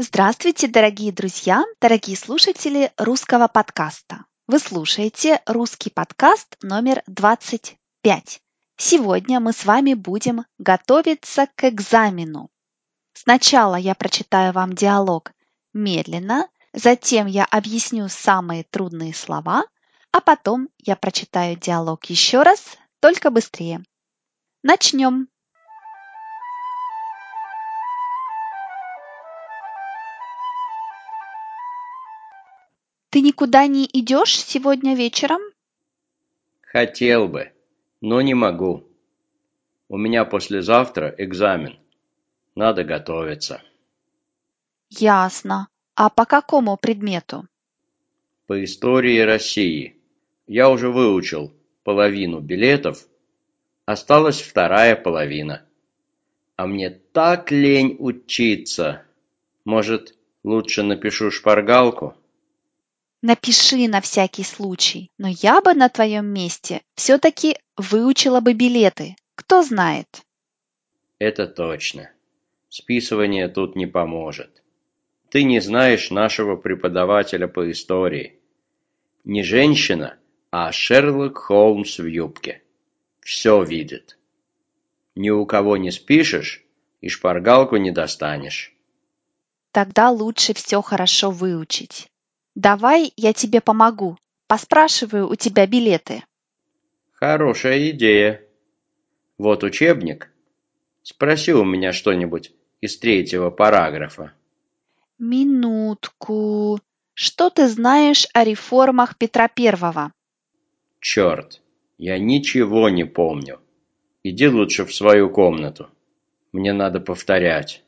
Здравствуйте, дорогие друзья, дорогие слушатели русского подкаста. Вы слушаете русский подкаст номер 25. Сегодня мы с вами будем готовиться к экзамену. Сначала я прочитаю вам диалог медленно, затем я объясню самые трудные слова, а потом я прочитаю диалог еще раз, только быстрее. Начнем. Ты никуда не идешь сегодня вечером? Хотел бы, но не могу. У меня послезавтра экзамен. Надо готовиться. Ясно. А по какому предмету? По истории России. Я уже выучил половину билетов, осталась вторая половина. А мне так лень учиться. Может, лучше напишу шпаргалку? Напиши на всякий случай, но я бы на твоем месте все-таки выучила бы билеты. Кто знает? Это точно. Списывание тут не поможет. Ты не знаешь нашего преподавателя по истории. Не женщина, а Шерлок Холмс в юбке. Все видит. Ни у кого не спишешь и шпаргалку не достанешь. Тогда лучше все хорошо выучить. Давай я тебе помогу. Поспрашиваю у тебя билеты. Хорошая идея. Вот учебник. Спроси у меня что-нибудь из третьего параграфа. Минутку. Что ты знаешь о реформах Петра Первого? Черт, я ничего не помню. Иди лучше в свою комнату. Мне надо повторять.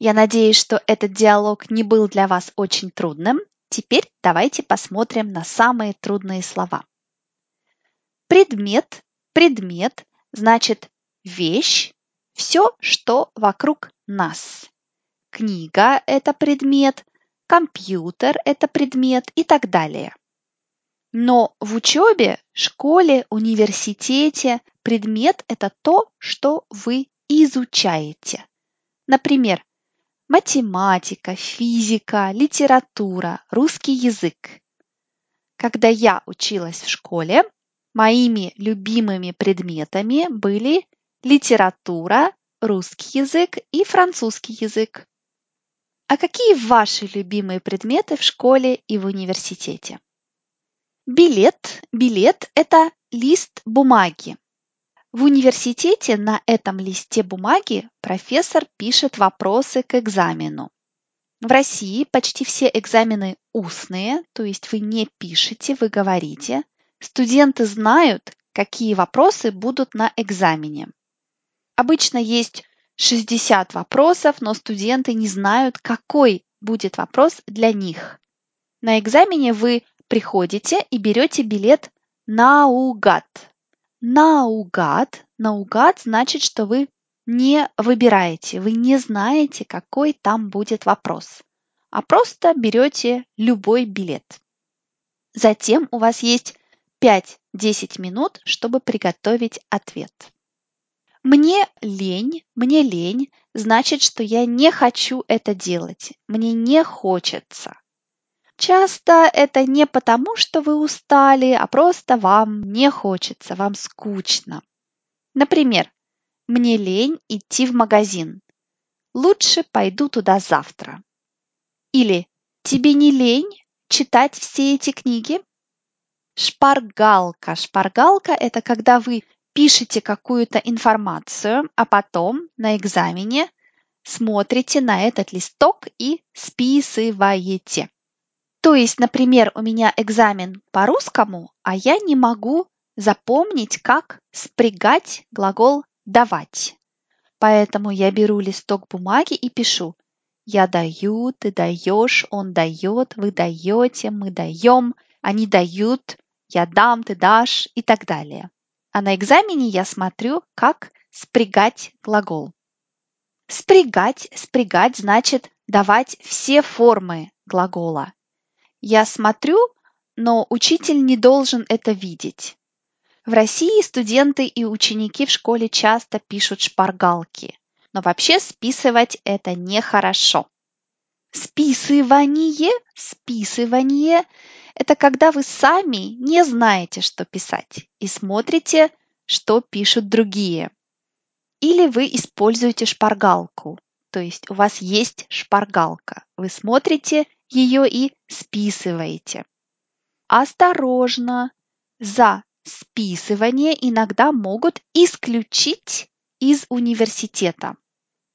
Я надеюсь, что этот диалог не был для вас очень трудным. Теперь давайте посмотрим на самые трудные слова. Предмет, предмет значит вещь, все, что вокруг нас. Книга – это предмет, компьютер – это предмет и так далее. Но в учебе, школе, университете предмет – это то, что вы изучаете. Например, математика, физика, литература, русский язык. Когда я училась в школе, моими любимыми предметами были литература, русский язык и французский язык. А какие ваши любимые предметы в школе и в университете? Билет. Билет – это лист бумаги, в университете на этом листе бумаги профессор пишет вопросы к экзамену. В России почти все экзамены устные, то есть вы не пишете, вы говорите. Студенты знают, какие вопросы будут на экзамене. Обычно есть 60 вопросов, но студенты не знают, какой будет вопрос для них. На экзамене вы приходите и берете билет наугад. Наугад. Наугад значит, что вы не выбираете, вы не знаете, какой там будет вопрос, а просто берете любой билет. Затем у вас есть 5-10 минут, чтобы приготовить ответ. Мне лень, мне лень, значит, что я не хочу это делать, мне не хочется. Часто это не потому, что вы устали, а просто вам не хочется, вам скучно. Например, мне лень идти в магазин. Лучше пойду туда завтра. Или тебе не лень читать все эти книги? Шпаргалка. Шпаргалка – это когда вы пишете какую-то информацию, а потом на экзамене смотрите на этот листок и списываете. То есть, например, у меня экзамен по русскому, а я не могу запомнить, как спрягать глагол «давать». Поэтому я беру листок бумаги и пишу «Я даю», «ты даешь», «он дает», «вы даете», «мы даем», «они дают», «я дам», «ты дашь» и так далее. А на экзамене я смотрю, как спрягать глагол. Спрягать, спрягать значит давать все формы глагола. Я смотрю, но учитель не должен это видеть. В России студенты и ученики в школе часто пишут шпаргалки, но вообще списывать это нехорошо. Списывание, списывание – это когда вы сами не знаете, что писать, и смотрите, что пишут другие. Или вы используете шпаргалку, то есть у вас есть шпаргалка. Вы смотрите ее и списываете. Осторожно! За списывание иногда могут исключить из университета.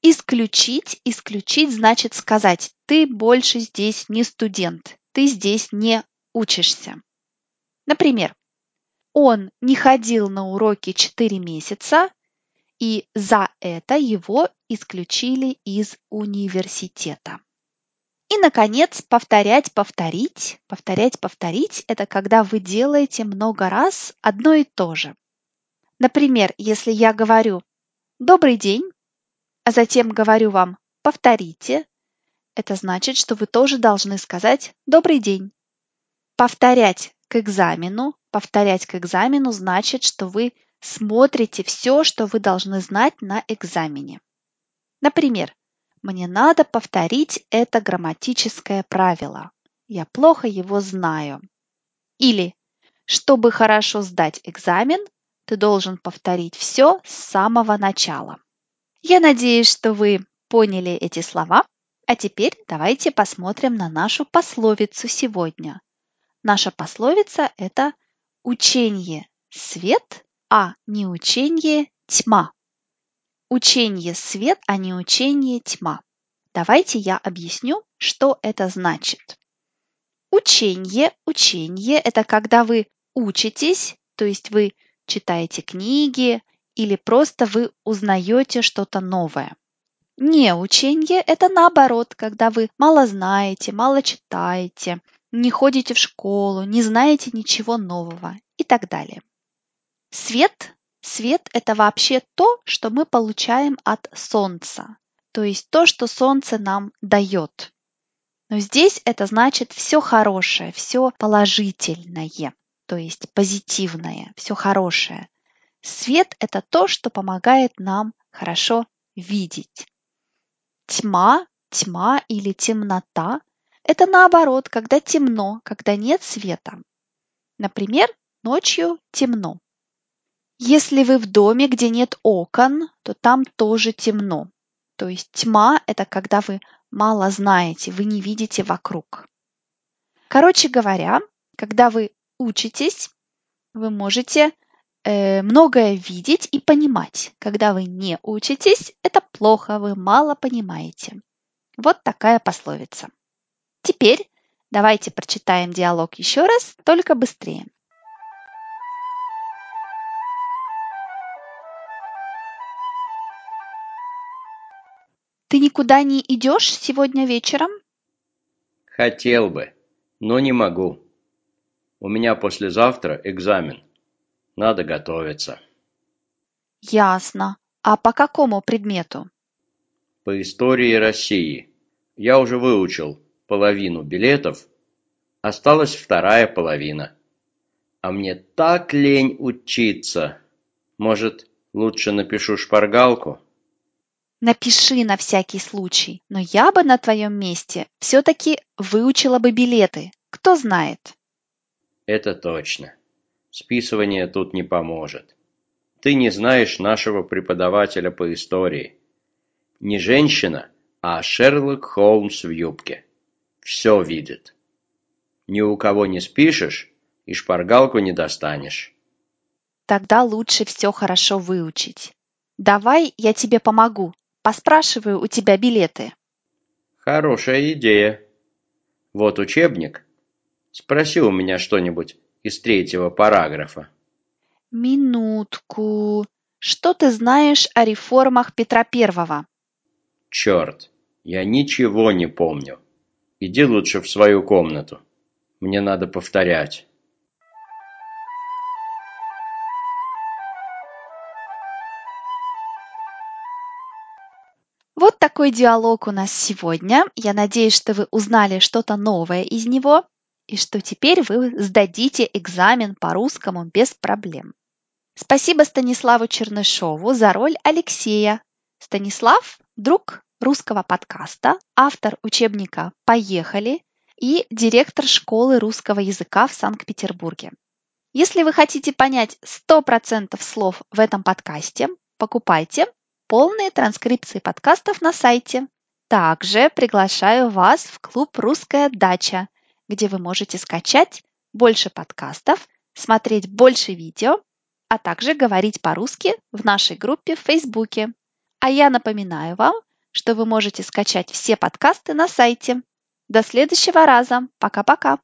Исключить, исключить значит сказать, ты больше здесь не студент, ты здесь не учишься. Например, он не ходил на уроки 4 месяца, и за это его исключили из университета. И, наконец, повторять, повторить. Повторять, повторить – это когда вы делаете много раз одно и то же. Например, если я говорю «добрый день», а затем говорю вам «повторите», это значит, что вы тоже должны сказать «добрый день». Повторять к экзамену. Повторять к экзамену значит, что вы смотрите все, что вы должны знать на экзамене. Например, мне надо повторить это грамматическое правило. Я плохо его знаю. Или, чтобы хорошо сдать экзамен, ты должен повторить все с самого начала. Я надеюсь, что вы поняли эти слова. А теперь давайте посмотрим на нашу пословицу сегодня. Наша пословица – это «учение – свет, а не учение – тьма». Учение – свет, а не учение – тьма. Давайте я объясню, что это значит. Учение, учение – это когда вы учитесь, то есть вы читаете книги или просто вы узнаете что-то новое. Не учение – это наоборот, когда вы мало знаете, мало читаете, не ходите в школу, не знаете ничего нового и так далее. Свет Свет – это вообще то, что мы получаем от Солнца, то есть то, что Солнце нам дает. Но здесь это значит все хорошее, все положительное, то есть позитивное, все хорошее. Свет – это то, что помогает нам хорошо видеть. Тьма, тьма или темнота – это наоборот, когда темно, когда нет света. Например, ночью темно. Если вы в доме, где нет окон, то там тоже темно. То есть тьма – это когда вы мало знаете, вы не видите вокруг. Короче говоря, когда вы учитесь, вы можете э, многое видеть и понимать. Когда вы не учитесь, это плохо, вы мало понимаете. Вот такая пословица. Теперь давайте прочитаем диалог еще раз, только быстрее. Ты никуда не идешь сегодня вечером? Хотел бы, но не могу. У меня послезавтра экзамен. Надо готовиться. Ясно. А по какому предмету? По истории России. Я уже выучил половину билетов, осталась вторая половина. А мне так лень учиться. Может, лучше напишу шпаргалку? Напиши на всякий случай, но я бы на твоем месте все-таки выучила бы билеты. Кто знает? Это точно. Списывание тут не поможет. Ты не знаешь нашего преподавателя по истории. Не женщина, а Шерлок Холмс в юбке. Все видит. Ни у кого не спишешь и шпаргалку не достанешь. Тогда лучше все хорошо выучить. Давай я тебе помогу. Поспрашиваю у тебя билеты. Хорошая идея. Вот учебник. Спроси у меня что-нибудь из третьего параграфа. Минутку. Что ты знаешь о реформах Петра Первого? Черт, я ничего не помню. Иди лучше в свою комнату. Мне надо повторять. Такой диалог у нас сегодня. Я надеюсь, что вы узнали что-то новое из него и что теперь вы сдадите экзамен по русскому без проблем. Спасибо Станиславу Чернышову за роль Алексея. Станислав – друг русского подкаста, автор учебника «Поехали» и директор школы русского языка в Санкт-Петербурге. Если вы хотите понять 100% слов в этом подкасте, покупайте полные транскрипции подкастов на сайте. Также приглашаю вас в клуб «Русская дача», где вы можете скачать больше подкастов, смотреть больше видео, а также говорить по-русски в нашей группе в Фейсбуке. А я напоминаю вам, что вы можете скачать все подкасты на сайте. До следующего раза. Пока-пока.